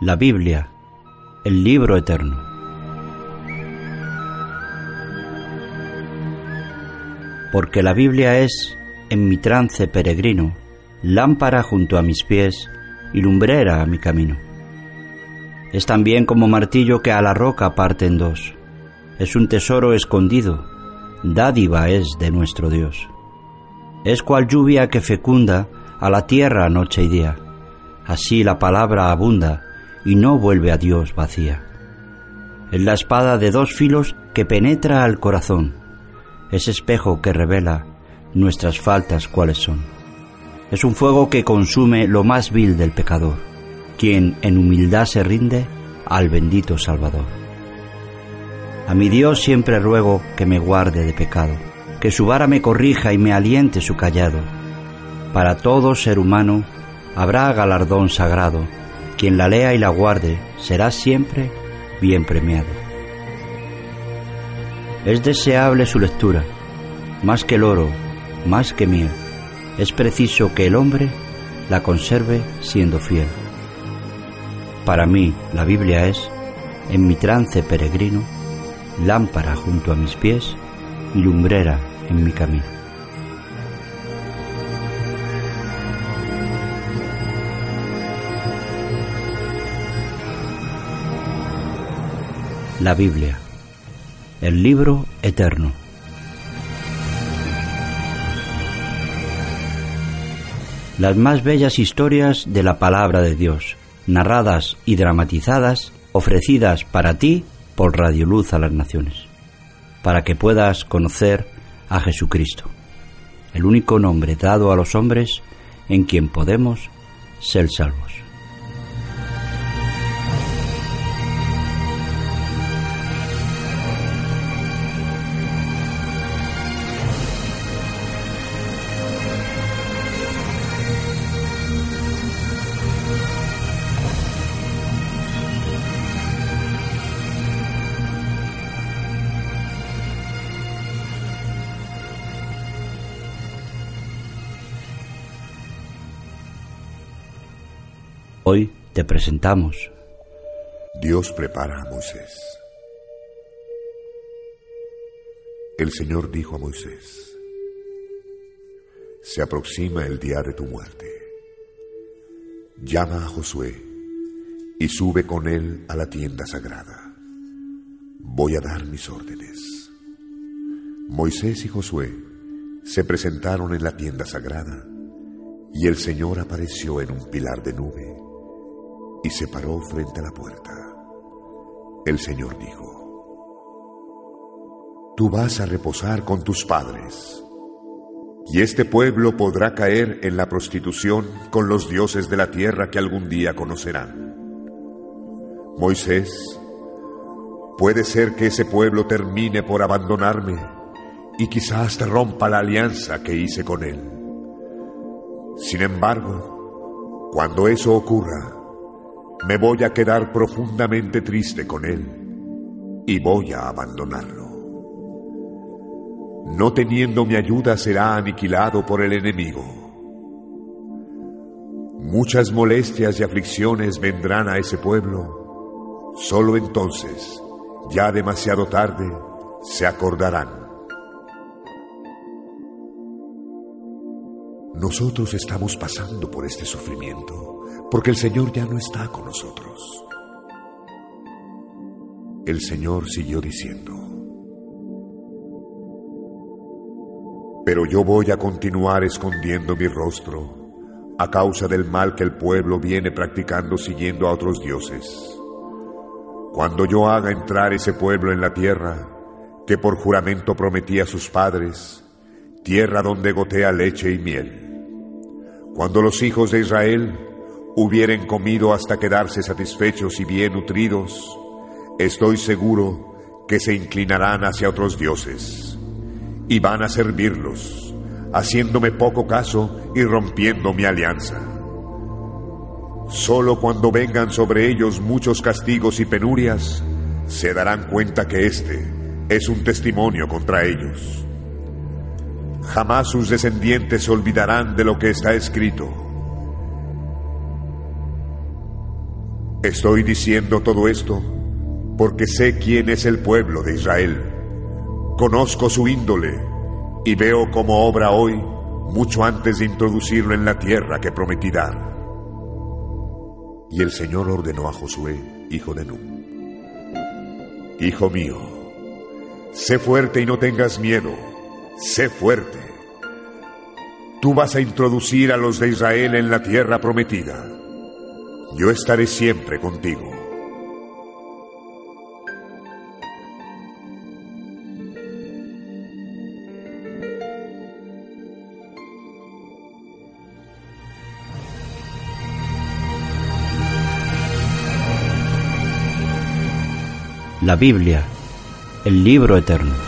La Biblia, el libro eterno. Porque la Biblia es, en mi trance peregrino, lámpara junto a mis pies y lumbrera a mi camino. Es también como martillo que a la roca parte en dos. Es un tesoro escondido, dádiva es de nuestro Dios. Es cual lluvia que fecunda a la tierra noche y día. Así la palabra abunda y no vuelve a Dios vacía. Es la espada de dos filos que penetra al corazón, es espejo que revela nuestras faltas cuáles son. Es un fuego que consume lo más vil del pecador, quien en humildad se rinde al bendito Salvador. A mi Dios siempre ruego que me guarde de pecado, que su vara me corrija y me aliente su callado. Para todo ser humano habrá galardón sagrado, quien la lea y la guarde será siempre bien premiado. Es deseable su lectura, más que el oro, más que miel. Es preciso que el hombre la conserve siendo fiel. Para mí la Biblia es, en mi trance peregrino, lámpara junto a mis pies y lumbrera en mi camino. La Biblia, el libro eterno. Las más bellas historias de la palabra de Dios, narradas y dramatizadas, ofrecidas para ti por Radio Luz a las Naciones, para que puedas conocer a Jesucristo, el único nombre dado a los hombres en quien podemos ser salvos. Hoy te presentamos. Dios prepara a Moisés. El Señor dijo a Moisés, se aproxima el día de tu muerte. Llama a Josué y sube con él a la tienda sagrada. Voy a dar mis órdenes. Moisés y Josué se presentaron en la tienda sagrada y el Señor apareció en un pilar de nube y se paró frente a la puerta. El Señor dijo, Tú vas a reposar con tus padres, y este pueblo podrá caer en la prostitución con los dioses de la tierra que algún día conocerán. Moisés, puede ser que ese pueblo termine por abandonarme y quizás te rompa la alianza que hice con él. Sin embargo, cuando eso ocurra, me voy a quedar profundamente triste con él y voy a abandonarlo. No teniendo mi ayuda será aniquilado por el enemigo. Muchas molestias y aflicciones vendrán a ese pueblo. Solo entonces, ya demasiado tarde, se acordarán. Nosotros estamos pasando por este sufrimiento porque el Señor ya no está con nosotros. El Señor siguió diciendo, pero yo voy a continuar escondiendo mi rostro a causa del mal que el pueblo viene practicando siguiendo a otros dioses. Cuando yo haga entrar ese pueblo en la tierra que por juramento prometí a sus padres, tierra donde gotea leche y miel. Cuando los hijos de Israel hubieren comido hasta quedarse satisfechos y bien nutridos, estoy seguro que se inclinarán hacia otros dioses y van a servirlos, haciéndome poco caso y rompiendo mi alianza. Solo cuando vengan sobre ellos muchos castigos y penurias, se darán cuenta que este es un testimonio contra ellos. Jamás sus descendientes se olvidarán de lo que está escrito. Estoy diciendo todo esto porque sé quién es el pueblo de Israel. Conozco su índole y veo cómo obra hoy mucho antes de introducirlo en la tierra que prometí dar. Y el Señor ordenó a Josué, hijo de Nun. Hijo mío, sé fuerte y no tengas miedo sé fuerte. Tú vas a introducir a los de Israel en la tierra prometida. Yo estaré siempre contigo. La Biblia, el libro eterno.